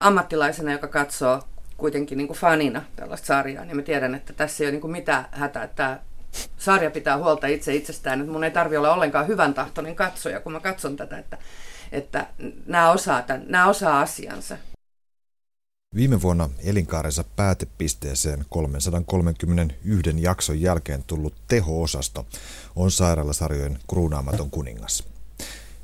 ammattilaisena, joka katsoo kuitenkin niin kuin fanina tällaista sarjaa, niin mä tiedän, että tässä ei ole niin kuin mitään hätää. Tämä sarja pitää huolta itse itsestään, että mun ei tarvi olla ollenkaan hyvän tahtoinen katsoja, kun mä katson tätä, että, että nämä, osaa tämän, nämä osaa asiansa. Viime vuonna elinkaarensa päätepisteeseen 331 jakson jälkeen tullut teho-osasto on sairaalasarjojen kruunaamaton kuningas.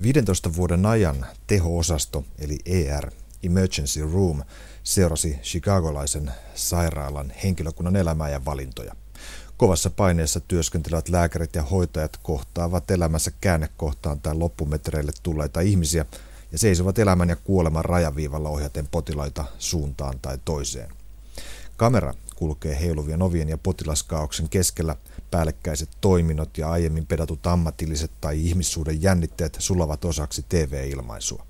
15 vuoden ajan teho-osasto eli ER, Emergency Room, seurasi chicagolaisen sairaalan henkilökunnan elämää ja valintoja. Kovassa paineessa työskentelevät lääkärit ja hoitajat kohtaavat elämässä käännekohtaan tai loppumetreille tulleita ihmisiä ja seisovat elämän ja kuoleman rajaviivalla ohjaten potilaita suuntaan tai toiseen. Kamera kulkee heiluvien ovien ja potilaskaauksen keskellä. Päällekkäiset toiminnot ja aiemmin pedatut ammatilliset tai ihmissuuden jännitteet sulavat osaksi TV-ilmaisua.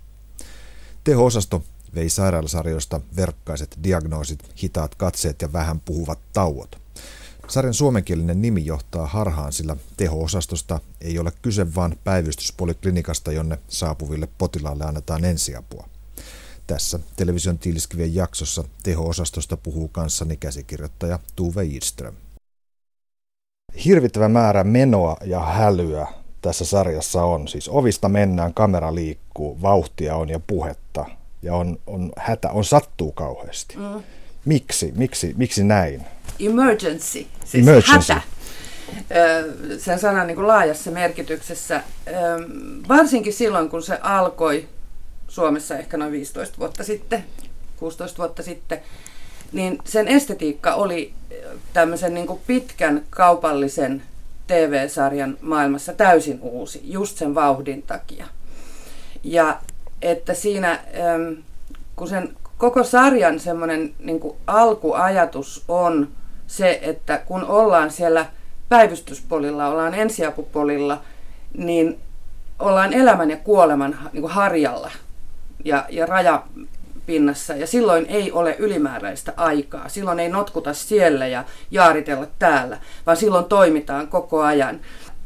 Teho-osasto vei sairaalasarjoista verkkaiset diagnoosit, hitaat katseet ja vähän puhuvat tauot. Sarjan suomenkielinen nimi johtaa harhaan, sillä teho-osastosta ei ole kyse vain päivystyspoliklinikasta, jonne saapuville potilaille annetaan ensiapua. Tässä television tiiliskivien jaksossa teho-osastosta puhuu kanssani käsikirjoittaja Tuve Idström. Hirvittävä määrä menoa ja hälyä tässä sarjassa on. Siis ovista mennään, kamera liikkuu, vauhtia on ja puhetta ja on, on hätä, on sattuu kauheasti. Mm. Miksi? Miksi, miksi näin? Emergency, siis Emergency. hätä. Sen sanan niin kuin laajassa merkityksessä, varsinkin silloin kun se alkoi Suomessa ehkä noin 15 vuotta sitten, 16 vuotta sitten, niin sen estetiikka oli tämmöisen niin kuin pitkän kaupallisen TV-sarjan maailmassa täysin uusi, just sen vauhdin takia. Ja että siinä, kun sen koko sarjan semmoinen niin alkuajatus on se, että kun ollaan siellä päivystyspolilla, ollaan ensiapupolilla, niin ollaan elämän ja kuoleman niin kuin harjalla ja, ja rajapinnassa. Ja silloin ei ole ylimääräistä aikaa. Silloin ei notkuta siellä ja jaaritella täällä, vaan silloin toimitaan koko ajan.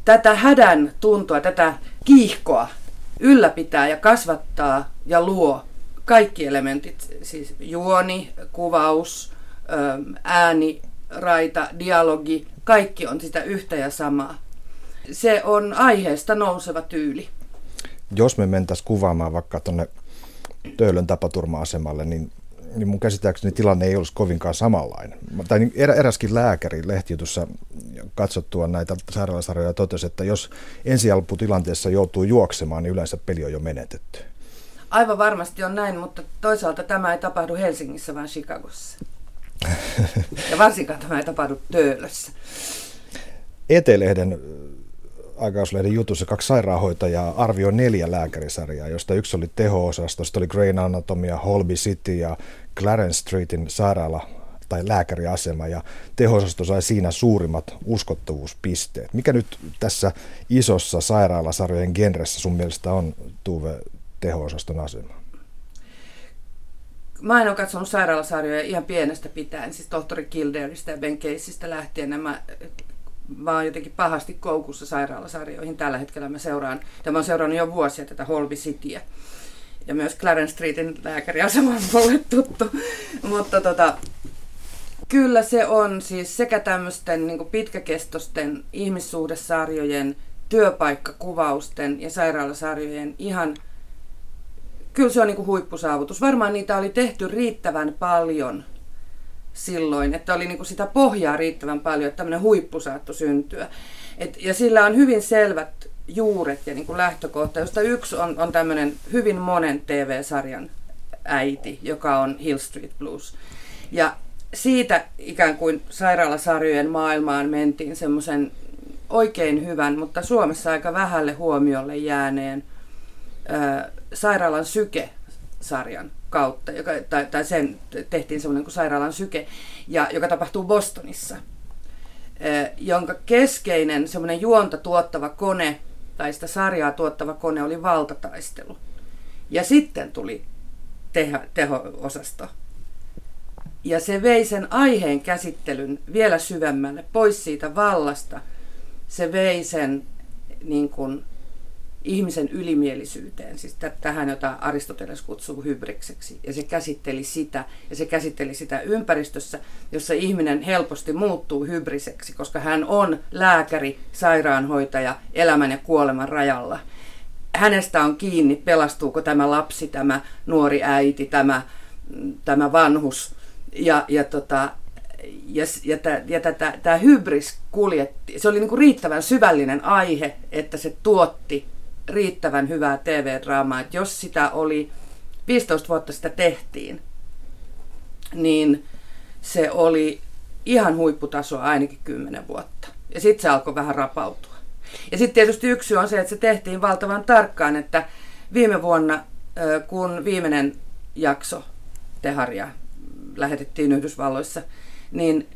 Tätä hädän tuntua, tätä kiihkoa ylläpitää ja kasvattaa ja luo kaikki elementit, siis juoni, kuvaus, ääni, raita, dialogi, kaikki on sitä yhtä ja samaa. Se on aiheesta nouseva tyyli. Jos me mentäisiin kuvaamaan vaikka tuonne Töölön tapaturma-asemalle, niin, niin mun käsittääkseni tilanne ei olisi kovinkaan samanlainen. Tai niin erä, eräskin lääkäri lehtijutussa katsottua näitä sairaalasarjoja totesi, että jos ensialputilanteessa joutuu juoksemaan, niin yleensä peli on jo menetetty. Aivan varmasti on näin, mutta toisaalta tämä ei tapahdu Helsingissä, vaan Chicagossa. ja varsinkaan tämä ei tapahdu Töölössä. Etelehden aikauslehden jutussa kaksi sairaanhoitajaa arvioi neljä lääkärisarjaa, josta yksi oli teho-osasto, oli Grain Anatomia, Holby City ja Clarence Streetin sairaala tai lääkäriasema ja teho sai siinä suurimmat uskottavuuspisteet. Mikä nyt tässä isossa sairaalasarjojen genressä sun mielestä on Tuve teho-osaston asema? Mä en ole katsonut sairaalasarjoja ihan pienestä pitäen, siis tohtori Kildareista ja Ben Caseista lähtien. Nämä mä oon jotenkin pahasti koukussa sairaalasarjoihin. Tällä hetkellä mä seuraan, ja mä oon seurannut jo vuosia tätä Holby Cityä. Ja myös Clarence Streetin lääkäriasema on mulle tuttu. Mutta tota, kyllä se on siis sekä tämmöisten niin pitkäkestosten ihmissuhdesarjojen, työpaikkakuvausten ja sairaalasarjojen ihan – kyllä se on niin huippusaavutus. Varmaan niitä oli tehty riittävän paljon silloin, että oli niin sitä pohjaa riittävän paljon, että tämmöinen huippu saattoi syntyä. Et, ja sillä on hyvin selvät juuret ja niin kuin lähtökohta, josta yksi on, on tämmöinen hyvin monen TV-sarjan äiti, joka on Hill Street Blues. Ja siitä ikään kuin sairaalasarjojen maailmaan mentiin semmoisen oikein hyvän, mutta Suomessa aika vähälle huomiolle jääneen sairaalan syke-sarjan kautta, joka, tai, tai sen tehtiin semmoinen kuin sairaalan syke, ja, joka tapahtuu Bostonissa, jonka keskeinen semmoinen juonta tuottava kone, tai sitä sarjaa tuottava kone oli valtataistelu. Ja sitten tuli teho, teho-osasto. Ja se vei sen aiheen käsittelyn vielä syvemmälle, pois siitä vallasta. Se vei sen niin kuin, ihmisen ylimielisyyteen, siis tähän, jota Aristoteles kutsuu hybrikseksi. Ja se käsitteli sitä, ja se käsitteli sitä ympäristössä, jossa ihminen helposti muuttuu hybriseksi, koska hän on lääkäri, sairaanhoitaja, elämän ja kuoleman rajalla. Hänestä on kiinni, pelastuuko tämä lapsi, tämä nuori äiti, tämä, tämä vanhus. Ja, ja, tota, ja, ja, tämä, ja tätä, tämä hybris kuljetti, se oli niin kuin riittävän syvällinen aihe, että se tuotti riittävän hyvää TV-draamaa, että jos sitä oli 15 vuotta sitä tehtiin, niin se oli ihan huipputasoa ainakin 10 vuotta. Ja sitten se alkoi vähän rapautua. Ja sitten tietysti yksi on se, että se tehtiin valtavan tarkkaan, että viime vuonna, kun viimeinen jakso Teharia lähetettiin Yhdysvalloissa, niin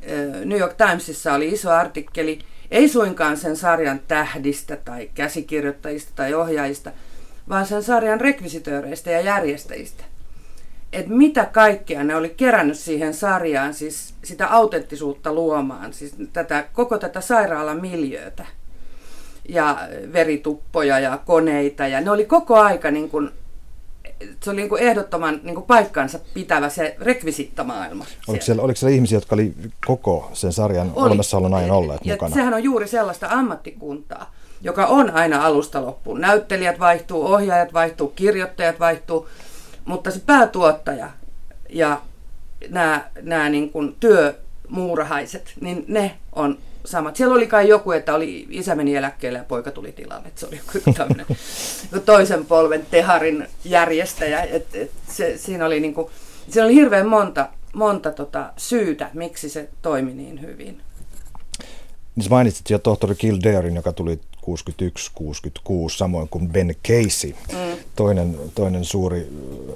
New York Timesissa oli iso artikkeli – ei suinkaan sen sarjan tähdistä tai käsikirjoittajista tai ohjaajista, vaan sen sarjan rekvisitööreistä ja järjestäjistä. Et mitä kaikkea ne oli kerännyt siihen sarjaan, siis sitä autenttisuutta luomaan, siis tätä, koko tätä sairaalan miljöötä ja verituppoja ja koneita. Ja ne oli koko aika niin kuin se oli niin kuin ehdottoman niin kuin paikkansa pitävä se rekvisittamaailma. Oliko siellä, oliko siellä ihmisiä, jotka oli koko sen sarjan oli. olemassaolon ajan olleet ja mukana? Sehän on juuri sellaista ammattikuntaa, joka on aina alusta loppuun. Näyttelijät vaihtuu, ohjaajat vaihtuu, kirjoittajat vaihtuu, mutta se päätuottaja ja nämä, nämä niin kuin työmuurahaiset, niin ne on samat. Siellä oli kai joku, että oli, isä meni eläkkeelle ja poika tuli tilalle. Että se oli joku tämmöinen toisen polven teharin järjestäjä. Et, et se, siinä, oli niinku, siinä oli hirveän monta, monta tota syytä, miksi se toimi niin hyvin. Niin mainitsit jo tohtori Kildarein, joka tuli 61-66, samoin kuin Ben Casey, mm. toinen, toinen suuri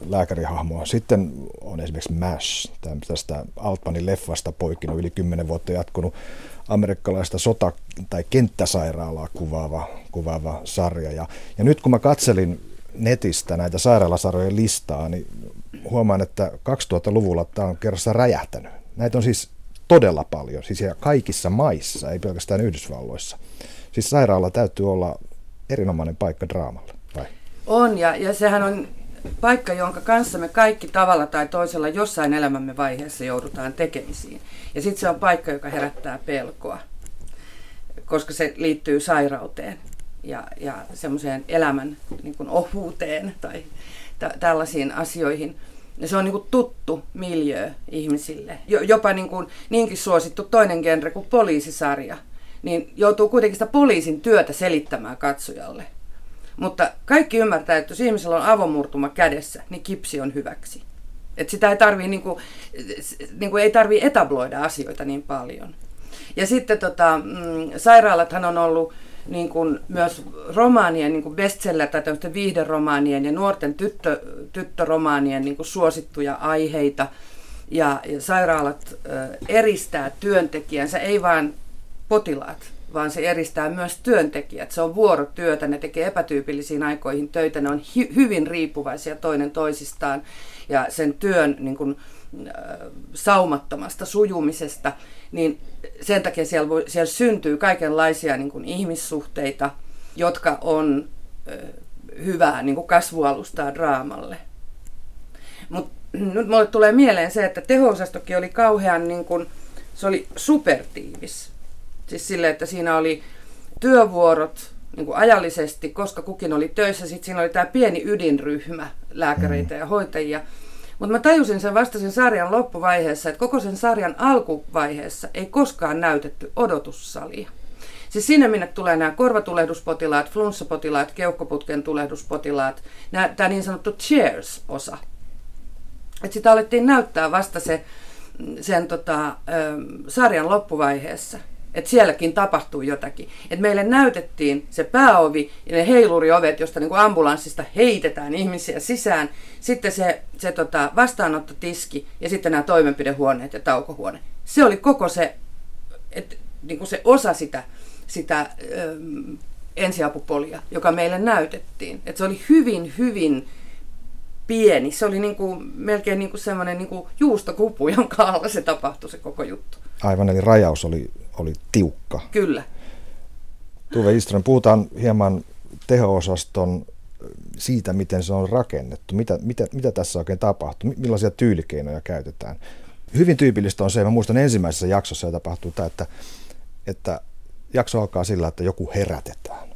lääkärihahmo. Sitten on esimerkiksi MASH, tästä Altmanin leffasta poikkinut yli 10 vuotta jatkunut amerikkalaista sota- tai kenttäsairaalaa kuvaava, kuvaava sarja. Ja, ja nyt kun mä katselin netistä näitä sairaalasarjojen listaa, niin huomaan, että 2000-luvulla tämä on kerrassa räjähtänyt. Näitä on siis todella paljon, siis kaikissa maissa, ei pelkästään Yhdysvalloissa. Siis sairaala täytyy olla erinomainen paikka draamalle, vai? On, ja, ja sehän on paikka, jonka kanssa me kaikki tavalla tai toisella jossain elämämme vaiheessa joudutaan tekemisiin. Ja sitten se on paikka, joka herättää pelkoa, koska se liittyy sairauteen ja, ja semmoiseen elämän niin kuin ohuuteen tai t- tällaisiin asioihin. Ja se on niin kuin tuttu miljö ihmisille. Jopa niin kuin, niinkin suosittu toinen genre kuin poliisisarja. Niin joutuu kuitenkin sitä poliisin työtä selittämään katsojalle. Mutta kaikki ymmärtää, että jos ihmisellä on avomurtuma kädessä, niin kipsi on hyväksi. Et sitä ei tarvii, niinku, niinku ei tarvii etabloida asioita niin paljon. Ja sitten tota, mm, sairaalathan on ollut niin kuin myös romaanien niin kuin bestseller tai viihderomaanien ja nuorten tyttö, tyttöromaanien niin kuin suosittuja aiheita. Ja, ja sairaalat ö, eristää työntekijänsä, ei vain potilaat, vaan se eristää myös työntekijät. Se on vuorotyötä, ne tekee epätyypillisiin aikoihin töitä, ne on hy- hyvin riippuvaisia toinen toisistaan ja sen työn niin kuin, äh, saumattomasta sujumisesta, niin sen takia siellä, voi, siellä syntyy kaikenlaisia niin kuin ihmissuhteita, jotka on äh, hyvää niin kuin kasvualustaa draamalle. Mutta nyt mulle tulee mieleen se, että teho oli kauhean, niin kuin, se oli supertiivis Siis sille, että siinä oli työvuorot niin kuin ajallisesti, koska kukin oli töissä. Sitten siinä oli tämä pieni ydinryhmä lääkäreitä ja hoitajia. Mutta mä tajusin sen vasta sen sarjan loppuvaiheessa, että koko sen sarjan alkuvaiheessa ei koskaan näytetty odotussalia. Siis sinne, minne tulee nämä korvatulehduspotelaat, flunssapotilaat, keuhkoputken tulehduspotilaat, tämä niin sanottu chairs-osa. Et sitä alettiin näyttää vasta se, sen tota, ö, sarjan loppuvaiheessa että sielläkin tapahtuu jotakin. Että meille näytettiin se pääovi ja ne heiluriovet, josta niin kuin ambulanssista heitetään ihmisiä sisään. Sitten se, se tota, vastaanottotiski ja sitten nämä toimenpidehuoneet ja taukohuone. Se oli koko se, et, niin kuin se osa sitä, sitä ö, ensiapupolia, joka meille näytettiin. Et se oli hyvin, hyvin pieni. Se oli niin kuin, melkein niin kuin semmoinen niin kuin juustokupu, jonka alla se tapahtui se koko juttu. Aivan, eli rajaus oli oli tiukka. Kyllä. Tuve Istronen, puhutaan hieman teho-osaston siitä, miten se on rakennettu, mitä, mitä, mitä tässä oikein tapahtuu, millaisia tyylikeinoja käytetään. Hyvin tyypillistä on se, mä muistan ensimmäisessä jaksossa ja tapahtuu tämä, että, että jakso alkaa sillä, että joku herätetään.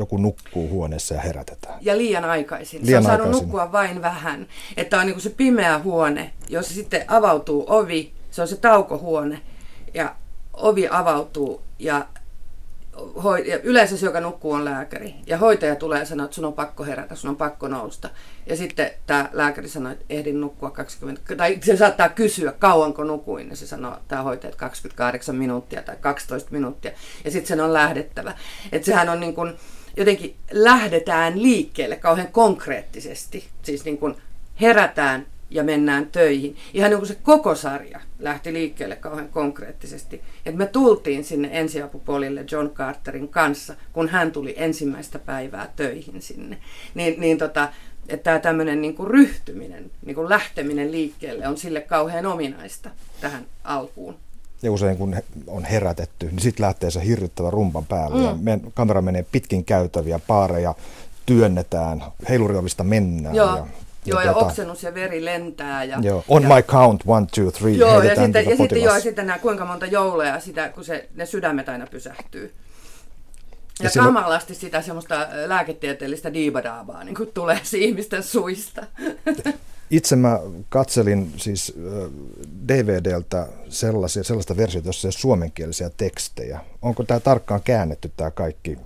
Joku nukkuu huoneessa ja herätetään. Ja liian aikaisin. Liian se on saanut nukkua vain vähän. Että on niin se pimeä huone, jossa sitten avautuu ovi, se on se taukohuone, ja ovi avautuu ja hoi, ja yleensä se, joka nukkuu, on lääkäri. Ja hoitaja tulee ja sanoo, että sun on pakko herätä, sun on pakko nousta. Ja sitten tämä lääkäri sanoo, että ehdin nukkua 20, tai se saattaa kysyä, kauanko nukuin. Ja se sanoo, tämä hoitaja, että 28 minuuttia tai 12 minuuttia. Ja sitten sen on lähdettävä. Että sehän on niin kuin, jotenkin lähdetään liikkeelle kauhean konkreettisesti. Siis niin kuin herätään ja mennään töihin. Ihan niin kuin se koko sarja lähti liikkeelle kauhean konkreettisesti. Et me tultiin sinne ensiapupolille John Carterin kanssa, kun hän tuli ensimmäistä päivää töihin sinne. Niin, niin tota, että tämä tämmöinen niin kuin ryhtyminen, niin kuin lähteminen liikkeelle on sille kauhean ominaista tähän alkuun. Ja usein kun on herätetty, niin sitten lähtee se hirvittävä rumpan päälle. Mm. Ja men, kamera menee pitkin käytäviä, paareja työnnetään, heiluriovista mennään. Joo. Ja Joo, ja, tota, oksennus ja veri lentää. Ja, joo, on ja, my count, one, two, three, Joo, ja sitten, ja sitten, joo, ja sitten nämä kuinka monta joulua, sitä, kun se, ne sydämet aina pysähtyy. Ja, ja kamalasti sitä semmoista lääketieteellistä diibadaabaa niin kuin tulee ihmisten suista. Itse mä katselin siis DVDltä sellaisia, sellaista versiota, jossa on suomenkielisiä tekstejä. Onko tämä tarkkaan käännetty tämä kaikki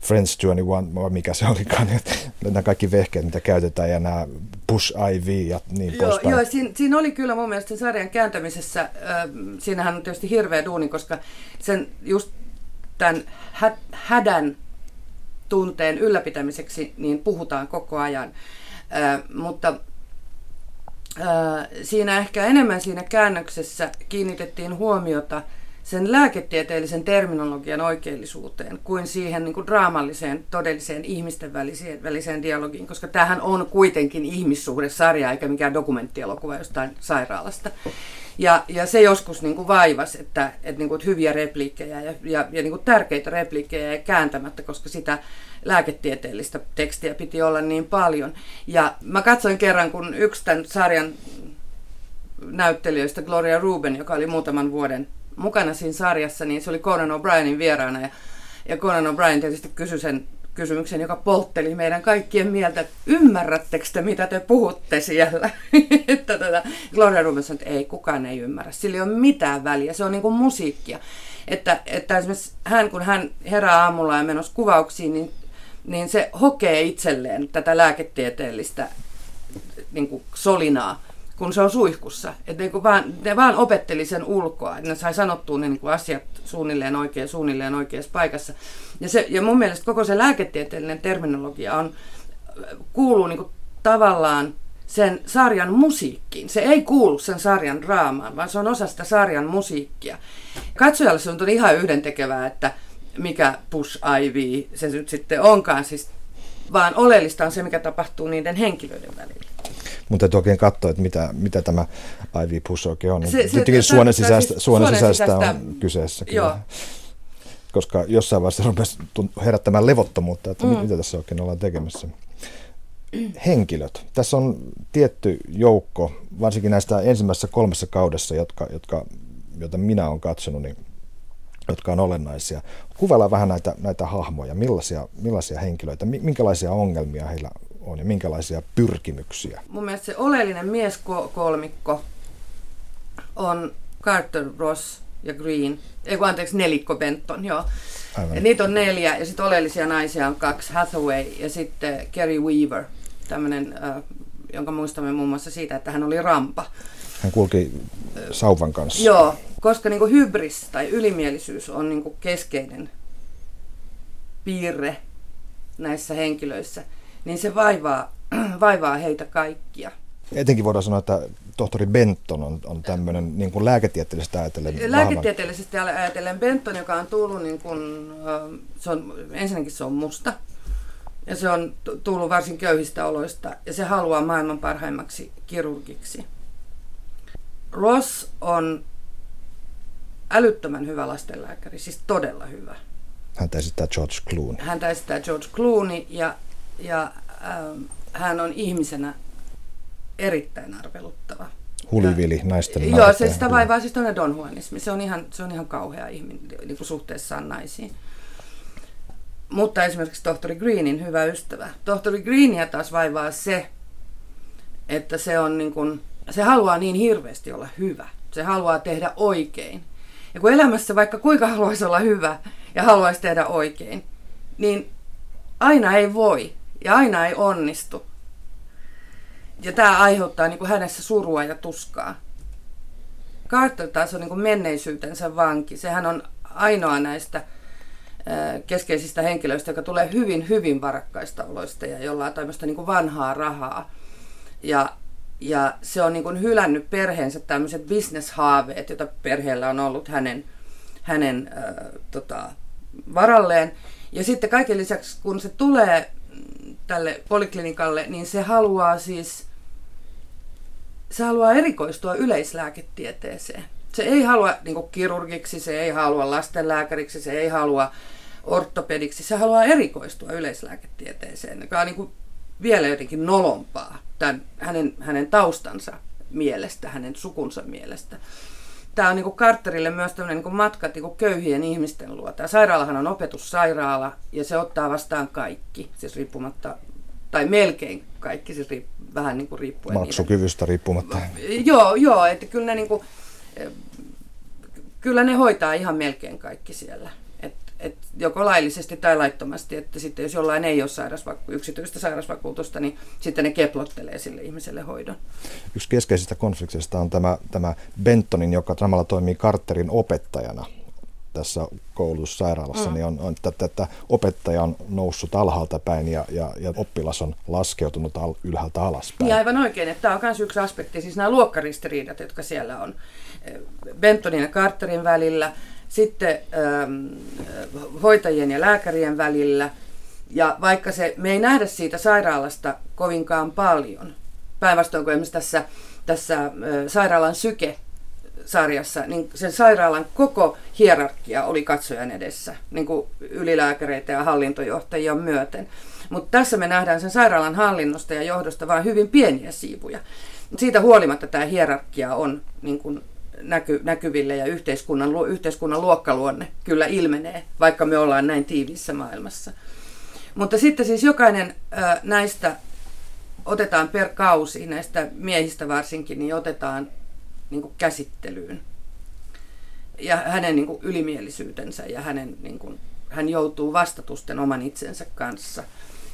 Friends 21, vai mikä se olikaan, nämä kaikki vehkeet, mitä käytetään ja nämä Push IV ja niin joo, poispäin. Joo, siinä, siinä oli kyllä mun mielestä sarjan kääntämisessä, äh, siinähän on tietysti hirveä duuni, koska sen just tämän hä- hädän tunteen ylläpitämiseksi niin puhutaan koko ajan. Äh, mutta siinä ehkä enemmän siinä käännöksessä kiinnitettiin huomiota sen lääketieteellisen terminologian oikeellisuuteen kuin siihen niin kuin draamalliseen, todelliseen ihmisten väliseen, väliseen dialogiin, koska tämähän on kuitenkin ihmissuhdesarja eikä mikään dokumenttielokuva jostain sairaalasta. Ja, ja se joskus niin kuin vaivas, että, että, niin kuin, että hyviä repliikkejä ja, ja, ja niin kuin tärkeitä repliikkejä ei kääntämättä, koska sitä lääketieteellistä tekstiä piti olla niin paljon. Ja mä katsoin kerran, kun yksi tämän sarjan näyttelijöistä, Gloria Ruben, joka oli muutaman vuoden mukana siinä sarjassa, niin se oli Conan O'Brienin vieraana. Ja, ja Conan O'Brien tietysti kysyi sen kysymyksen, joka poltteli meidän kaikkien mieltä, että ymmärrättekö te, mitä te puhutte siellä? että tota, Gloria Ruben sanoi, että ei, kukaan ei ymmärrä. Sillä ei ole mitään väliä, se on niin kuin musiikkia. Että, että esimerkiksi hän, kun hän herää aamulla ja menossa kuvauksiin, niin niin se hokee itselleen tätä lääketieteellistä niin kuin solinaa, kun se on suihkussa. Että niin vaan, ne vaan opetteli sen ulkoa, että ne sai sanottua ne niin kuin asiat suunnilleen oikein, suunnilleen oikeassa paikassa. Ja, se, ja mun mielestä koko se lääketieteellinen terminologia on, kuuluu niin kuin tavallaan sen sarjan musiikkiin. Se ei kuulu sen sarjan draamaan, vaan se on osa sitä sarjan musiikkia. Katsojalle se on ihan yhdentekevää, että mikä push IV se nyt sitten onkaan, siis, vaan oleellista on se, mikä tapahtuu niiden henkilöiden välillä. Mutta täytyy oikein katsoa, että mitä, mitä tämä IV push oikein on. Se, se, suonen sisäistä, siis suonen sisäistä, sisäistä on kyseessä. Kyllä. Joo. Koska jossain vaiheessa rupesi herättämään levottomuutta, että mm. mitä tässä oikein ollaan tekemässä. Henkilöt. Tässä on tietty joukko, varsinkin näistä ensimmäisessä kolmessa kaudessa, jotka, jotka, joita minä olen katsonut, niin jotka on olennaisia. Kuvaillaan vähän näitä, näitä hahmoja, millaisia, millaisia henkilöitä, minkälaisia ongelmia heillä on ja minkälaisia pyrkimyksiä. Mun mielestä se oleellinen mieskolmikko on Carter, Ross ja Green, ei kun anteeksi nelikko Benton, joo. Aivan. Ja niitä on neljä ja sitten oleellisia naisia on kaksi, Hathaway ja sitten Kerry Weaver, tämmöinen, äh, jonka muistamme muun muassa siitä, että hän oli rampa. Hän kulki sauvan kanssa. Joo, koska niin kuin hybris tai ylimielisyys on niin kuin keskeinen piirre näissä henkilöissä, niin se vaivaa, vaivaa heitä kaikkia. Etenkin voidaan sanoa, että tohtori Benton on, on tämmöinen niin kuin lääketieteellisesti ajatellen. Lääketieteellisesti ajatellen Benton, joka on tullut, niin kuin, se on, ensinnäkin se on musta, ja se on tullut varsin köyhistä oloista, ja se haluaa maailman parhaimmaksi kirurgiksi. Ross on älyttömän hyvä lastenlääkäri, siis todella hyvä. Häntä esittää George Clooney. Häntä esittää George Clooney ja, ja ähm, hän on ihmisenä erittäin arveluttava. Hulivili, naisten Joo, se sitä vaivaa siis Don Juanismi. Se on ihan, se on ihan kauhea ihminen niin kuin suhteessaan naisiin. Mutta esimerkiksi tohtori Greenin hyvä ystävä. Tohtori Greenia taas vaivaa se, että se, on niin kuin, se haluaa niin hirveästi olla hyvä. Se haluaa tehdä oikein. Ja kun elämässä vaikka kuinka haluaisi olla hyvä ja haluaisi tehdä oikein, niin aina ei voi ja aina ei onnistu. Ja tämä aiheuttaa niin kuin hänessä surua ja tuskaa. Carter taas on niin kuin menneisyytensä vanki. Sehän on ainoa näistä keskeisistä henkilöistä, joka tulee hyvin, hyvin varakkaista oloista ja jolla on tämmöistä niin kuin vanhaa rahaa. Ja, ja se on niin kuin hylännyt perheensä tämmöiset bisneshaaveet, joita perheellä on ollut hänen, hänen äh, tota, varalleen. Ja sitten kaiken lisäksi, kun se tulee tälle poliklinikalle, niin se haluaa siis, se haluaa erikoistua yleislääketieteeseen. Se ei halua niin kuin kirurgiksi, se ei halua lastenlääkäriksi, se ei halua ortopediksi. Se haluaa erikoistua yleislääketieteeseen, joka on niin kuin vielä jotenkin nolompaa tämän, hänen, hänen taustansa mielestä, hänen sukunsa mielestä. Tämä on niin Carterille myös tämmöinen niin matka niin köyhien ihmisten luo. Tämä sairaalahan on opetussairaala ja se ottaa vastaan kaikki, siis riippumatta, tai melkein kaikki, siis riip, vähän niin kuin riippuen. Maksukyvystä riippumatta. Joo, joo, että kyllä ne, niin kuin, kyllä ne hoitaa ihan melkein kaikki siellä et joko laillisesti tai laittomasti, että sitten jos jollain ei ole sairasvaku- yksityistä sairausvakuutusta, niin sitten ne keplottelee sille ihmiselle hoidon. Yksi keskeisistä konflikteista on tämä, tämä Bentonin, joka samalla toimii Carterin opettajana tässä koulutussairaalassa, mm. niin on, on että, että opettaja on noussut alhaalta päin ja, ja, ja oppilas on laskeutunut al, ylhäältä alaspäin. Niin aivan oikein, että tämä on myös yksi aspekti, siis nämä luokkaristiriidat, jotka siellä on Bentonin ja Carterin välillä, sitten ähm, hoitajien ja lääkärien välillä. Ja vaikka se, me ei nähdä siitä sairaalasta kovinkaan paljon, päinvastoin kuin esimerkiksi tässä, tässä äh, sairaalan syke sarjassa, niin sen sairaalan koko hierarkia oli katsojan edessä, niin kuin ylilääkäreitä ja hallintojohtajia myöten. Mutta tässä me nähdään sen sairaalan hallinnosta ja johdosta vain hyvin pieniä siivuja. Siitä huolimatta tämä hierarkia on niin kuin näky, näkyville ja yhteiskunnan, yhteiskunnan luokkaluonne kyllä ilmenee, vaikka me ollaan näin tiiviissä maailmassa. Mutta sitten siis jokainen ää, näistä otetaan per kausi, näistä miehistä varsinkin, niin otetaan niin kuin käsittelyyn. Ja hänen niin kuin ylimielisyytensä ja hänen, niin kuin, hän joutuu vastatusten oman itsensä kanssa.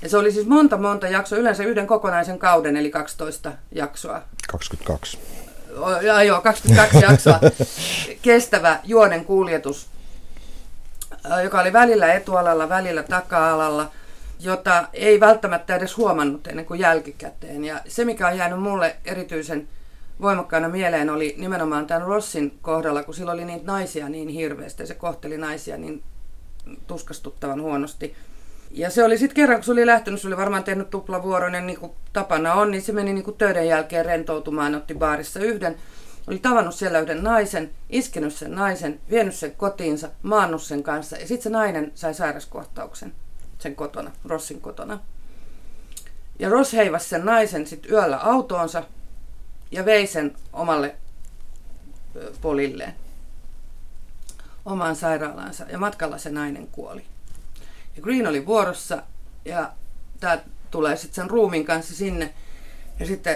Ja se oli siis monta monta jaksoa, yleensä yhden kokonaisen kauden, eli 12 jaksoa. 22 ja joo, 22 jaksoa kestävä juonen kuljetus, joka oli välillä etualalla, välillä taka-alalla, jota ei välttämättä edes huomannut ennen kuin jälkikäteen. Ja se, mikä on jäänyt mulle erityisen voimakkaana mieleen, oli nimenomaan tämän Rossin kohdalla, kun sillä oli niitä naisia niin hirveästi ja se kohteli naisia niin tuskastuttavan huonosti. Ja se oli sitten kerran, kun se oli lähtenyt, se oli varmaan tehnyt tuplavuoroinen, niin kuin tapana on, niin se meni niin kuin töiden jälkeen rentoutumaan, otti baarissa yhden. Oli tavannut siellä yhden naisen, iskenyt sen naisen, vienyt sen kotiinsa, maannut sen kanssa. Ja sitten se nainen sai sairaskohtauksen sen kotona, Rossin kotona. Ja Ross heivasi sen naisen sitten yöllä autoonsa ja vei sen omalle polilleen, omaan sairaalaansa. Ja matkalla se nainen kuoli. Ja Green oli vuorossa ja tämä tulee sitten sen ruumin kanssa sinne. Ja sitten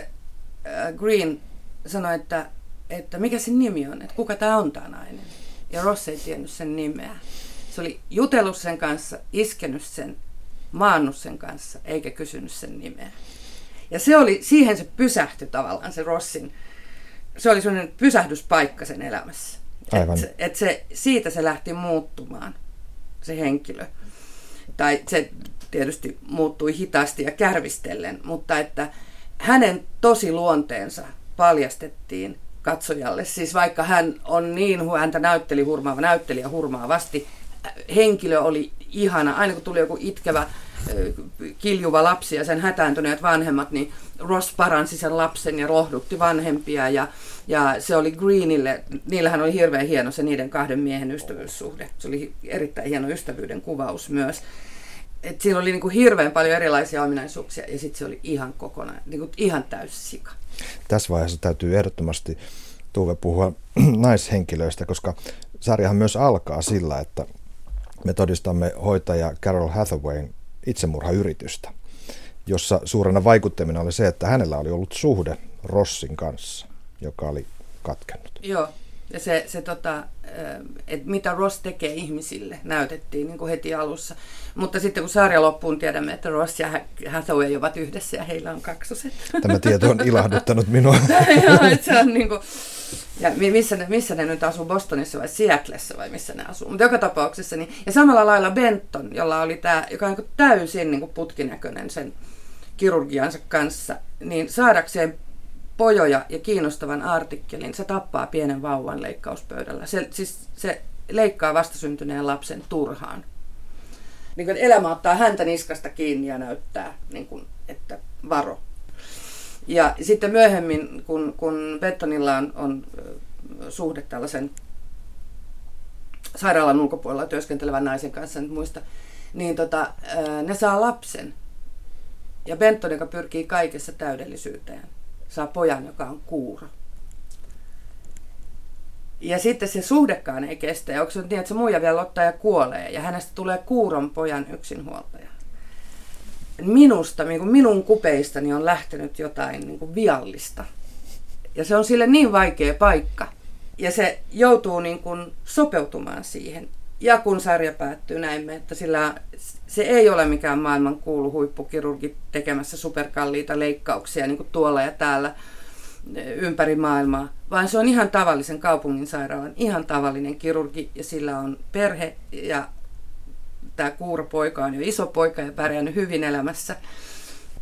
äh, Green sanoi, että, että mikä sen nimi on, että kuka tämä on tämä nainen. Ja Ross ei tiennyt sen nimeä. Se oli jutellut sen kanssa, iskenyt sen, maannut sen kanssa, eikä kysynyt sen nimeä. Ja se oli, siihen se pysähtyi tavallaan se Rossin, se oli sellainen pysähdyspaikka sen elämässä. Aivan. Et, et se, siitä se lähti muuttumaan, se henkilö tai se tietysti muuttui hitaasti ja kärvistellen, mutta että hänen tosi luonteensa paljastettiin katsojalle. Siis vaikka hän on niin, häntä näytteli hurmaava näyttelijä hurmaavasti, henkilö oli ihana. Aina kun tuli joku itkevä kiljuva lapsi ja sen hätääntyneet vanhemmat, niin Ross paransi sen lapsen ja lohdutti vanhempia ja, ja se oli Greenille, niillähän oli hirveän hieno se niiden kahden miehen ystävyyssuhde. Se oli erittäin hieno ystävyyden kuvaus myös. Et siinä oli niinku hirveän paljon erilaisia ominaisuuksia ja sitten se oli ihan kokonaan, niinku ihan täys sika. Tässä vaiheessa täytyy ehdottomasti Tuve puhua naishenkilöistä, koska sarjahan myös alkaa sillä, että me todistamme hoitaja Carol Hathawayn itsemurhayritystä, jossa suurena vaikuttamina oli se, että hänellä oli ollut suhde Rossin kanssa, joka oli katkennut. Joo, ja se, se tota, että mitä Ross tekee ihmisille, näytettiin niin kuin heti alussa. Mutta sitten kun sarja loppuun tiedämme, että Ross ja Hathaway ovat yhdessä ja heillä on kaksoset. Tämä tieto on ilahduttanut minua. Joo, että se on niin kuin, ja missä ne, missä ne nyt asuu, Bostonissa vai Seattleissa vai missä ne asuu. Mutta joka tapauksessa, niin, ja samalla lailla Benton, jolla oli tämä, joka on niin täysin niin kuin putkinäköinen sen kirurgiansa kanssa, niin saadakseen pojoja ja kiinnostavan artikkelin, se tappaa pienen vauvan leikkauspöydällä. Se, siis se leikkaa vastasyntyneen lapsen turhaan. Niin kuin, elämä ottaa häntä niskasta kiinni ja näyttää, niin kuin, että varo. Ja sitten myöhemmin, kun, kun Bettonilla on, on suhde tällaisen sairaalan ulkopuolella työskentelevän naisen kanssa, en muista, niin tota, ne saa lapsen. Ja Benton, joka pyrkii kaikessa täydellisyyteen, saa pojan, joka on kuuro. Ja sitten se suhdekaan ei kestä. Ja onko se niin, että se muija vielä ottaa ja kuolee ja hänestä tulee kuuron pojan yksinhuoltaja minusta, niin kuin minun kupeistani on lähtenyt jotain niin kuin viallista. Ja se on sille niin vaikea paikka. Ja se joutuu niin kuin sopeutumaan siihen. Ja kun sarja päättyy, näimme, että sillä se ei ole mikään maailman kuulu huippukirurgi tekemässä superkalliita leikkauksia niin kuin tuolla ja täällä ympäri maailmaa, vaan se on ihan tavallisen kaupungin sairaalan, ihan tavallinen kirurgi ja sillä on perhe ja tämä kuuropoika on jo iso poika ja pärjännyt hyvin elämässä.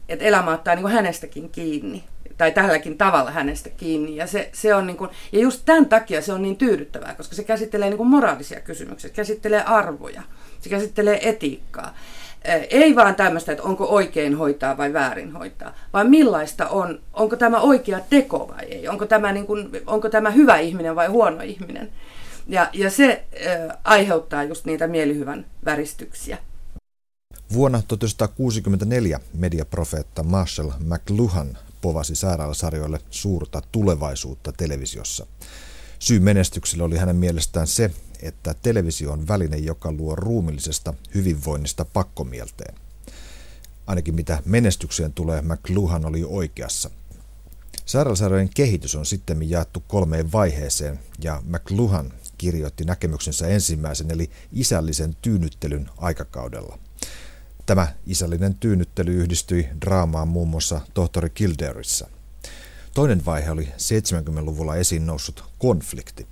Että elämä ottaa niin kuin hänestäkin kiinni tai tälläkin tavalla hänestä kiinni. Ja, se, se on niin kuin, ja just tämän takia se on niin tyydyttävää, koska se käsittelee niin kuin moraalisia kysymyksiä, käsittelee arvoja, se käsittelee etiikkaa. Ei vaan tämmöistä, että onko oikein hoitaa vai väärin hoitaa, vaan millaista on, onko tämä oikea teko vai ei, onko tämä, niin kuin, onko tämä hyvä ihminen vai huono ihminen. Ja, ja se äh, aiheuttaa just niitä mielihyvän väristyksiä. Vuonna 1964 mediaprofeetta Marshall McLuhan povasi sairaalasarjoille suurta tulevaisuutta televisiossa. Syy menestykselle oli hänen mielestään se, että televisio on väline, joka luo ruumillisesta hyvinvoinnista pakkomielteen. Ainakin mitä menestykseen tulee, McLuhan oli oikeassa. Sairaalasarjojen kehitys on sitten jaettu kolmeen vaiheeseen, ja McLuhan kirjoitti näkemyksensä ensimmäisen eli isällisen tyynnyttelyn aikakaudella. Tämä isällinen tyynnyttely yhdistyi draamaan muun muassa tohtori Kildareissa. Toinen vaihe oli 70-luvulla esiin noussut konflikti.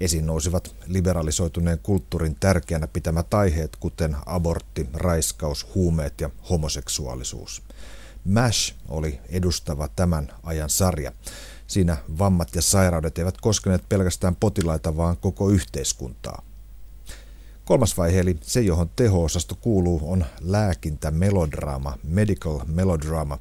Esiin nousivat liberalisoituneen kulttuurin tärkeänä pitämät aiheet, kuten abortti, raiskaus, huumeet ja homoseksuaalisuus. MASH oli edustava tämän ajan sarja. Siinä vammat ja sairaudet eivät koskeneet pelkästään potilaita, vaan koko yhteiskuntaa. Kolmas vaihe, eli se johon teho-osasto kuuluu, on lääkintämelodraama, medical melodrama,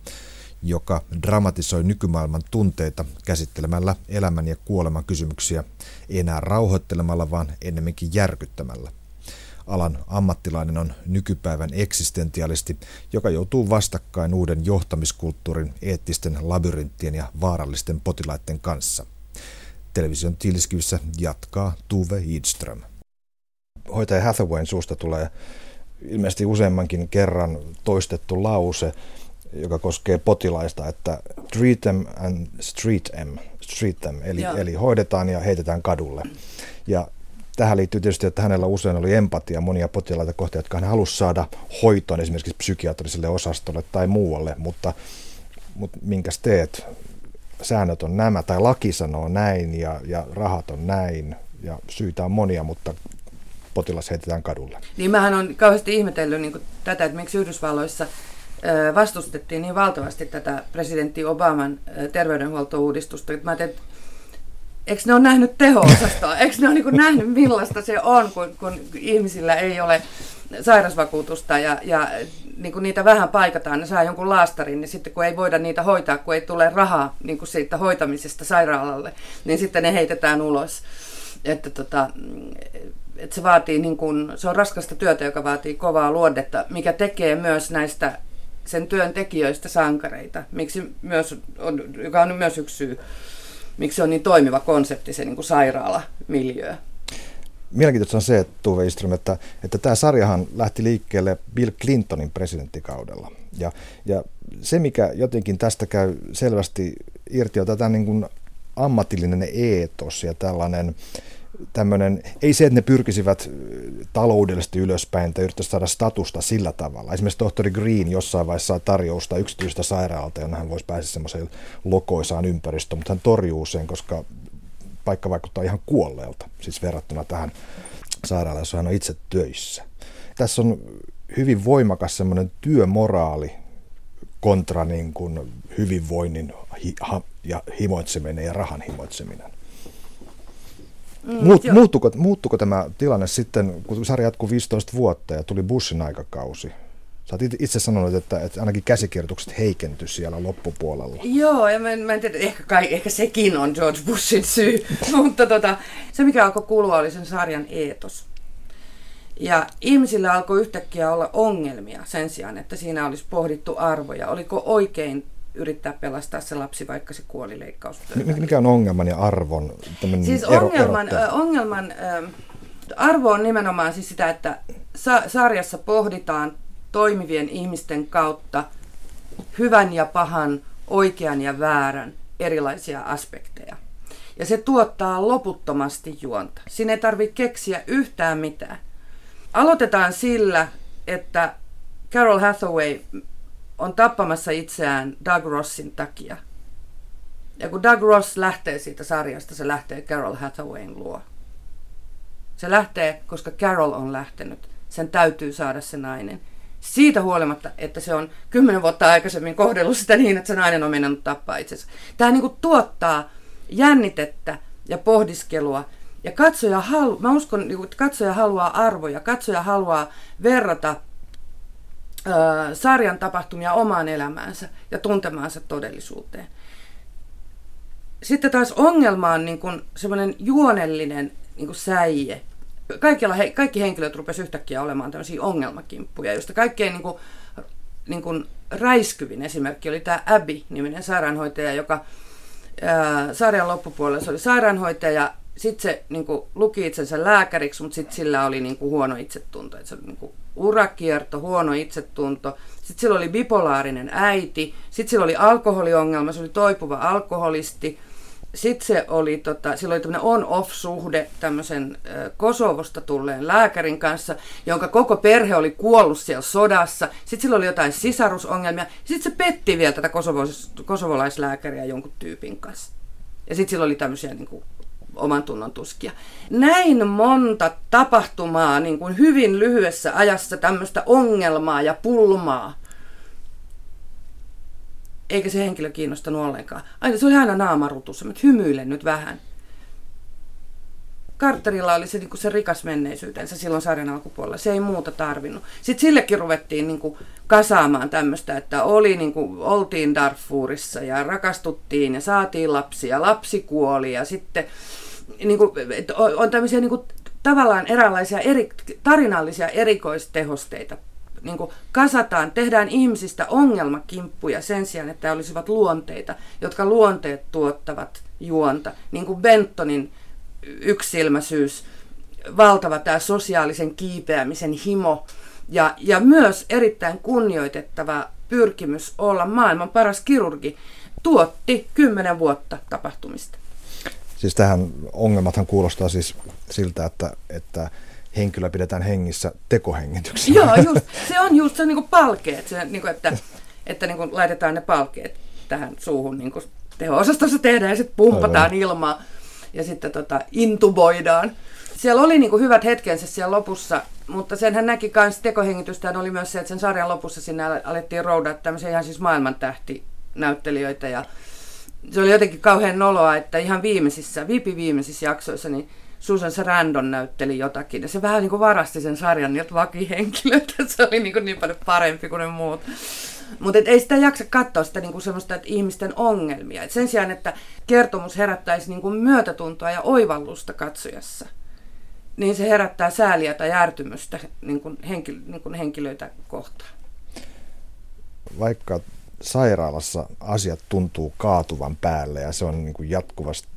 joka dramatisoi nykymaailman tunteita käsittelemällä elämän ja kuoleman kysymyksiä, enää rauhoittelemalla, vaan ennemminkin järkyttämällä. Alan ammattilainen on nykypäivän eksistentialisti, joka joutuu vastakkain uuden johtamiskulttuurin, eettisten labyrinttien ja vaarallisten potilaiden kanssa. Television tiiliskivissä jatkaa Tuve Idström. Hoitaja Hathawayn suusta tulee ilmeisesti useammankin kerran toistettu lause, joka koskee potilaista, että treat them and street them, street them eli, eli hoidetaan ja heitetään kadulle. Ja Tähän liittyy tietysti, että hänellä usein oli empatia monia potilaita kohtaan, jotka hän halusi saada hoitoon esimerkiksi psykiatriselle osastolle tai muualle, mutta, mutta minkäs teet? Säännöt on nämä, tai laki sanoo näin, ja, ja rahat on näin, ja syitä on monia, mutta potilas heitetään kadulle. Niin mähän on kauheasti ihmetellyt niin tätä, että miksi Yhdysvalloissa vastustettiin niin valtavasti tätä presidentti Obaman terveydenhuoltouudistusta. Mä ajattelin, eikö ne ole nähnyt teho-osastoa? Eikö ne ole niin nähnyt millaista se on, kun, kun ihmisillä ei ole sairasvakuutusta ja, ja niin kuin niitä vähän paikataan, ne saa jonkun laastarin, niin sitten kun ei voida niitä hoitaa, kun ei tule rahaa niin kuin siitä hoitamisesta sairaalalle, niin sitten ne heitetään ulos. Että tota, että se vaatii, niin kuin, se on raskasta työtä, joka vaatii kovaa luodetta, mikä tekee myös näistä sen työn tekijöistä sankareita, miksi myös on, joka on myös yksi syy, miksi on niin toimiva konsepti se niin kuin sairaalamiljöö. Mielenkiintoista on se, että Tuve Istrom, että, että tämä sarjahan lähti liikkeelle Bill Clintonin presidenttikaudella. Ja, ja se, mikä jotenkin tästä käy selvästi irti, on tätä niin kuin ammatillinen eetos ja tällainen tämmöinen, ei se, että ne pyrkisivät taloudellisesti ylöspäin tai yrittäisi saada statusta sillä tavalla. Esimerkiksi tohtori Green jossain vaiheessa saa tarjousta yksityisestä sairaalta, jonne hän voisi päästä semmoiseen lokoisaan ympäristöön, mutta hän torjuu sen, koska paikka vaikuttaa ihan kuolleelta, siis verrattuna tähän sairaalaan, jossa hän on itse töissä. Tässä on hyvin voimakas semmoinen työmoraali kontra niin kuin hyvinvoinnin hi, ha, ja himoitseminen ja rahan himoitseminen. Mm, Muut, muuttuko, muuttuko tämä tilanne sitten, kun sarja jatkuu 15 vuotta ja tuli Bushin aikakausi? Sä oot itse sanonut, että, että ainakin käsikirjoitukset heikentyi siellä loppupuolella. Joo, ja mä, mä en tiedä, ehkä, kai, ehkä sekin on George Bushin syy, mutta tota, se mikä alkoi kuulua oli sen sarjan eetos. Ja ihmisillä alkoi yhtäkkiä olla ongelmia sen sijaan, että siinä olisi pohdittu arvoja. Oliko oikein yrittää pelastaa se lapsi, vaikka se kuoli leikkaustyöllä. Mikä on ongelman ja arvon Siis ero, ongelman, ero, ongelman arvo on nimenomaan siis sitä, että sa- sarjassa pohditaan toimivien ihmisten kautta hyvän ja pahan, oikean ja väärän erilaisia aspekteja. Ja se tuottaa loputtomasti juonta. Siinä ei tarvitse keksiä yhtään mitään. Aloitetaan sillä, että Carol Hathaway on tappamassa itseään Doug Rossin takia. Ja kun Doug Ross lähtee siitä sarjasta, se lähtee Carol Hathawayn luo. Se lähtee, koska Carol on lähtenyt. Sen täytyy saada se nainen. Siitä huolimatta, että se on kymmenen vuotta aikaisemmin kohdellut sitä niin, että se nainen on mennyt tappaa itsensä. Tämä niin kuin tuottaa jännitettä ja pohdiskelua. Ja katsoja halu, mä uskon, niin että katsoja haluaa arvoja, katsoja haluaa verrata sarjan tapahtumia omaan elämäänsä ja tuntemaansa todellisuuteen. Sitten taas ongelma on niin kuin semmoinen juonellinen niin kuin säie. Kaikilla, kaikki henkilöt rupesivat yhtäkkiä olemaan tämmöisiä ongelmakimppuja, joista kaikkein niin kuin, niin kuin räiskyvin esimerkki oli tämä Abby-niminen sairaanhoitaja, joka ää, sarjan loppupuolella se oli sairaanhoitaja, sitten se niin kuin, luki itsensä lääkäriksi, mutta sitten sillä oli niin kuin, huono itsetunto. Että se oli niin kuin, urakierto, huono itsetunto. Sitten sillä oli bipolaarinen äiti. Sitten sillä oli alkoholiongelma, se oli toipuva alkoholisti. Sitten se oli, tota, sillä oli tämmöinen on-off-suhde tämmöisen Kosovosta tulleen lääkärin kanssa, jonka koko perhe oli kuollut siellä sodassa. Sitten sillä oli jotain sisarusongelmia. Sitten se petti vielä tätä kosovolaislääkäriä jonkun tyypin kanssa. Ja sitten sillä oli tämmöisiä niin kuin, oman tunnon tuskia. Näin monta tapahtumaa niin kuin hyvin lyhyessä ajassa tämmöistä ongelmaa ja pulmaa. Eikä se henkilö kiinnostanut ollenkaan. Aina se oli aina naamarutussa, mutta hymyilen nyt vähän. Carterilla oli se, niin se rikas menneisyytensä silloin sarjan alkupuolella. Se ei muuta tarvinnut. Sitten sillekin ruvettiin niin kuin, kasaamaan tämmöistä, että oli, niin kuin, oltiin Darfurissa ja rakastuttiin ja saatiin lapsia. Lapsi kuoli ja sitten niin kuin, on tämmöisiä niin kuin, tavallaan eräänlaisia eri, tarinallisia erikoistehosteita. Niin kuin kasataan, tehdään ihmisistä ongelmakimppuja sen sijaan, että olisivat luonteita, jotka luonteet tuottavat juonta. Niin kuin Bentonin yksilmäisyys, valtava tämä sosiaalisen kiipeämisen himo ja, ja myös erittäin kunnioitettava pyrkimys olla maailman paras kirurgi tuotti kymmenen vuotta tapahtumista. Siis tähän ongelmathan kuulostaa siis siltä, että, että henkilö pidetään hengissä tekohengityksellä. Joo, just, se on just se niin palkeet, se, niin kuin, että, että niin kuin laitetaan ne palkeet tähän suuhun niin kuin teho-osastossa tehdään ja sitten pumpataan Aivan. ilmaa ja sitten tota, intuboidaan. Siellä oli niin kuin hyvät hetkensä siellä lopussa, mutta senhän näki myös tekohengitystä, oli myös se, että sen sarjan lopussa sinne alettiin roudata tämmöisiä ihan siis maailmantähti näyttelijöitä ja se oli jotenkin kauhean noloa, että ihan viimeisissä, viipi viimeisissä jaksoissa, niin Susan Sarandon näytteli jotakin. Ja se vähän niin kuin varasti sen sarjan niiltä vakihenkilöitä. Se oli niin, kuin niin paljon parempi kuin ne muut. Mutta ei sitä jaksa katsoa sitä niinku semmoista, että ihmisten ongelmia. Et sen sijaan, että kertomus herättäisi niinku myötätuntoa ja oivallusta katsojassa, niin se herättää sääliä tai ärtymystä niinku henkilö, niinku henkilöitä kohtaan. Vaikka sairaalassa asiat tuntuu kaatuvan päälle ja se on niin kuin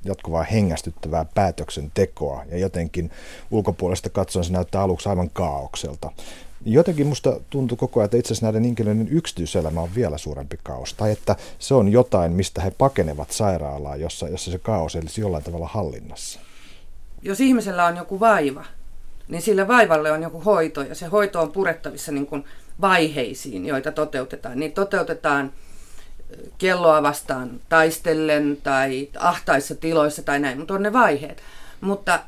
jatkuvaa hengästyttävää päätöksentekoa ja jotenkin ulkopuolesta katsoen se näyttää aluksi aivan kaaukselta. Jotenkin musta tuntuu koko ajan, että itse asiassa näiden henkilöiden yksityiselämä on vielä suurempi kaos. Tai että se on jotain, mistä he pakenevat sairaalaa, jossa, jossa se kaos olisi jollain tavalla hallinnassa. Jos ihmisellä on joku vaiva, niin sille vaivalle on joku hoito ja se hoito on purettavissa niin kuin vaiheisiin, joita toteutetaan. Niin toteutetaan kelloa vastaan taistellen tai ahtaissa tiloissa tai näin, mutta on ne vaiheet. Mutta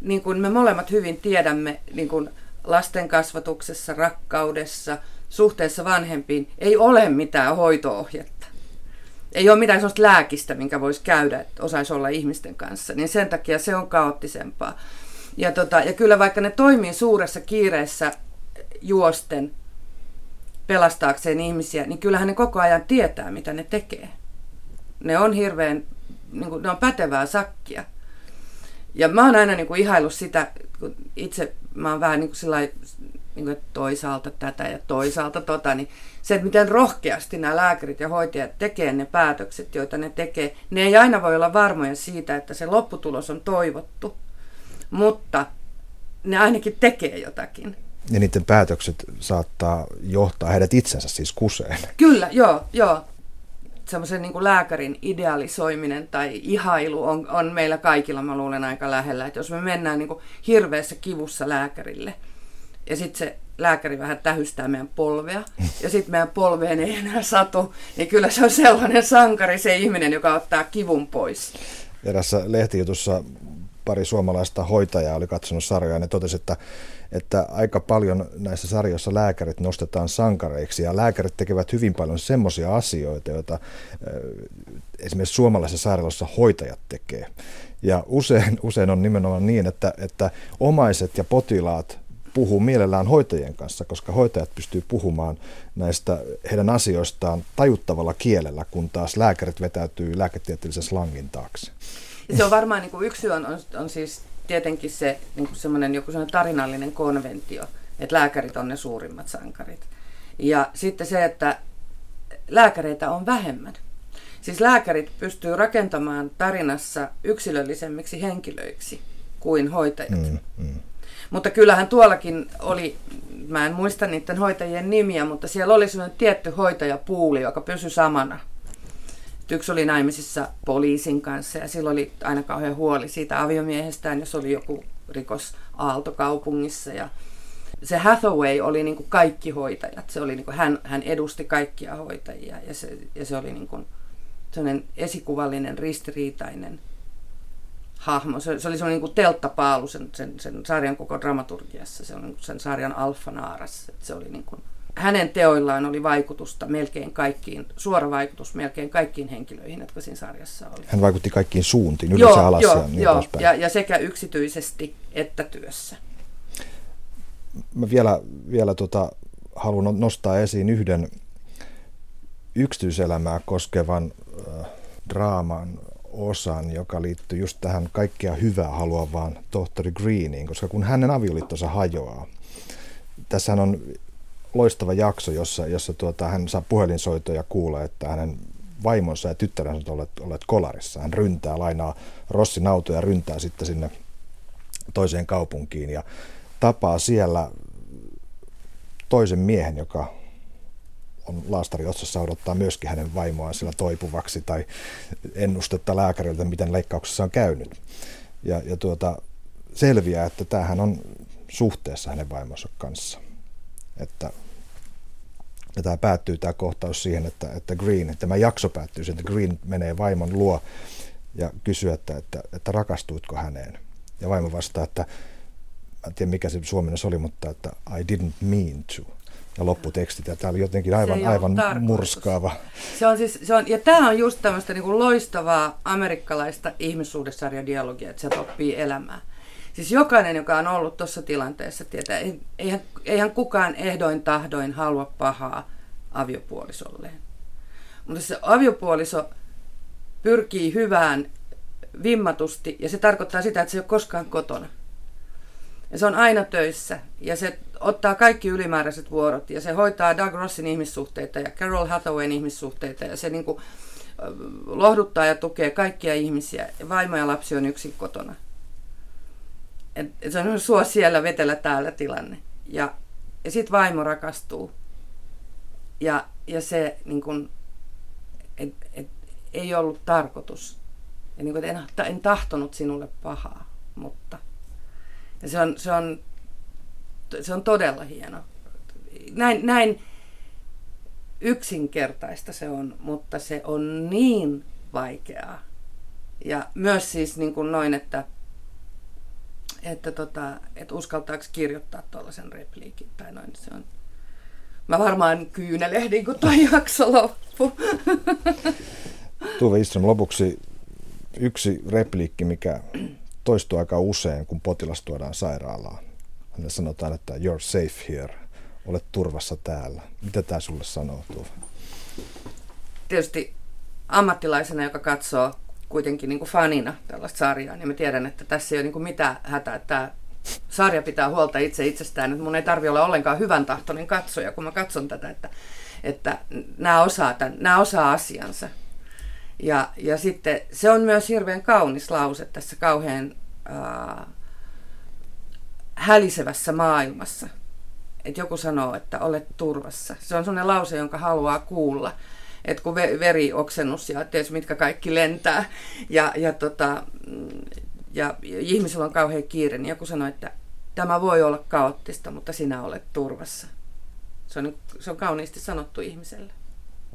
niin kuin me molemmat hyvin tiedämme, niin kuin lasten kasvatuksessa, rakkaudessa, suhteessa vanhempiin ei ole mitään hoitoohjetta. Ei ole mitään sellaista lääkistä, minkä voisi käydä, että osaisi olla ihmisten kanssa. Niin sen takia se on kaoottisempaa. Ja, tota, ja kyllä vaikka ne toimii suuressa kiireessä juosten pelastaakseen ihmisiä, niin kyllähän ne koko ajan tietää, mitä ne tekee. Ne on hirveän, niin kuin, ne on pätevää sakkia. Ja mä oon aina niin kuin ihaillut sitä, kun itse mä oon vähän niin kuin sillai, niin kuin, toisaalta tätä ja toisaalta tota, niin se, että miten rohkeasti nämä lääkärit ja hoitajat tekee ne päätökset, joita ne tekee, ne ei aina voi olla varmoja siitä, että se lopputulos on toivottu, mutta ne ainakin tekee jotakin. Ja niiden päätökset saattaa johtaa heidät itsensä siis kuseen. Kyllä, joo, joo semmoisen niin lääkärin idealisoiminen tai ihailu on, on meillä kaikilla, mä luulen, aika lähellä. Että jos me mennään niin hirveässä kivussa lääkärille ja sitten se lääkäri vähän tähystää meidän polvea ja sitten meidän polveen ei enää satu, niin kyllä se on sellainen sankari se ihminen, joka ottaa kivun pois. Erässä lehtijutussa pari suomalaista hoitajaa oli katsonut sarjaa ja ne totesi, että että aika paljon näissä sarjoissa lääkärit nostetaan sankareiksi ja lääkärit tekevät hyvin paljon semmoisia asioita, joita esimerkiksi suomalaisessa sairaalassa hoitajat tekee. Ja usein, usein on nimenomaan niin, että, että omaiset ja potilaat puhuu mielellään hoitajien kanssa, koska hoitajat pystyy puhumaan näistä heidän asioistaan tajuttavalla kielellä, kun taas lääkärit vetäytyy lääketieteellisen slangin taakse. Ja se on varmaan niin kuin yksi syy on, on, on siis tietenkin se niin kuin semmoinen joku semmoinen tarinallinen konventio, että lääkärit on ne suurimmat sankarit. Ja sitten se, että lääkäreitä on vähemmän. Siis lääkärit pystyy rakentamaan tarinassa yksilöllisemmiksi henkilöiksi kuin hoitajat. Mm, mm. Mutta kyllähän tuollakin oli, mä en muista niiden hoitajien nimiä, mutta siellä oli sellainen tietty hoitajapuuli, joka pysyi samana yksi oli naimisissa poliisin kanssa ja sillä oli aina kauhean huoli siitä aviomiehestään, jos oli joku rikos Aaltokaupungissa. Ja se Hathaway oli niin kuin kaikki hoitajat. Se oli niin kuin, hän, hän edusti kaikkia hoitajia ja se, ja se oli niin kuin esikuvallinen, ristiriitainen hahmo. Se, se oli sellainen niin kuin telttapaalu sen, sen, sen sarjan koko dramaturgiassa. Se oli niin sen sarjan alfanaaras. Se oli niin kuin, hänen teoillaan oli vaikutusta melkein kaikkiin, suora vaikutus melkein kaikkiin henkilöihin, jotka siinä sarjassa oli. Hän vaikutti kaikkiin suuntiin, ylös joo, alas joo, ja niin joo, ja, ja sekä yksityisesti että työssä. Mä vielä, vielä tota, haluan nostaa esiin yhden yksityiselämää koskevan äh, draaman osan, joka liittyy just tähän kaikkea hyvää haluavaan tohtori Greeniin, koska kun hänen avioliittonsa hajoaa, tässä on loistava jakso, jossa, jossa tuota, hän saa puhelinsoitoja kuulla, että hänen vaimonsa ja tyttärensä ovat olleet, olleet kolarissa. Hän ryntää, lainaa Rossin autoja ja ryntää sitten sinne toiseen kaupunkiin ja tapaa siellä toisen miehen, joka on laastari otsassa odottaa myöskin hänen vaimoaan sillä toipuvaksi tai ennustetta lääkäriltä, miten leikkauksessa on käynyt. Ja, ja tuota, selviää, että tämähän on suhteessa hänen vaimonsa kanssa. Että ja tämä päättyy tämä kohtaus siihen, että, että Green, tämä jakso päättyy siihen, että Green menee vaimon luo ja kysyy, että, että, että rakastuitko häneen. Ja vaimo vastaa, että mä en tiedä mikä se suomennus oli, mutta että I didn't mean to. ja lopputekstit. Ja tämä oli jotenkin aivan, aivan murskaava. Se on siis, se on, ja tämä on just tämmöistä niin kuin loistavaa amerikkalaista ihmissuhdesarjadialogia, että se oppii elämää. Siis jokainen, joka on ollut tuossa tilanteessa, tietää, eihän, eihän kukaan ehdoin tahdoin halua pahaa aviopuolisolleen. Mutta se aviopuoliso pyrkii hyvään vimmatusti ja se tarkoittaa sitä, että se ei ole koskaan kotona. Ja se on aina töissä ja se ottaa kaikki ylimääräiset vuorot ja se hoitaa Doug Rossin ihmissuhteita ja Carol Hathawayn ihmissuhteita ja se niin kuin lohduttaa ja tukee kaikkia ihmisiä. Vaimo ja lapsi on yksin kotona. Et, et se on suo siellä, vetellä täällä tilanne. Ja, ja sitten vaimo rakastuu. Ja, ja se niin kuin, et, et, ei ollut tarkoitus. Ja niin kuin, en, en tahtonut sinulle pahaa, mutta... Ja se on, se on, se on todella hieno. Näin, näin yksinkertaista se on, mutta se on niin vaikeaa. Ja myös siis niin kuin noin, että, että, tota, että uskaltaako kirjoittaa tuollaisen repliikin tai noin. Se on, mä varmaan kyynelehdin, kun tuo jakso loppui. Tuve Istron lopuksi yksi repliikki, mikä toistuu aika usein, kun potilas tuodaan sairaalaan. Hänelle sanotaan, että you're safe here, olet turvassa täällä. Mitä tämä sulle sanoo, Tuve? Tietysti ammattilaisena, joka katsoo kuitenkin niin kuin fanina tällaista sarjaa, niin mä tiedän, että tässä ei ole niin kuin mitään hätää. Tämä sarja pitää huolta itse itsestään, että mun ei tarvi olla ollenkaan hyvän tahtoinen katsoja, kun mä katson tätä, että, että nämä, osaa tämän, nämä osaa asiansa. Ja, ja sitten se on myös hirveän kaunis lause tässä kauhean äh, hälisevässä maailmassa. Että joku sanoo, että olet turvassa. Se on sellainen lause, jonka haluaa kuulla. Että kun verioksennus ja ties mitkä kaikki lentää ja, ja, tota, ja, ja ihmisellä on kauhean kiire, niin joku sanoo, että tämä voi olla kaoottista, mutta sinä olet turvassa. Se on, se on kauniisti sanottu ihmiselle.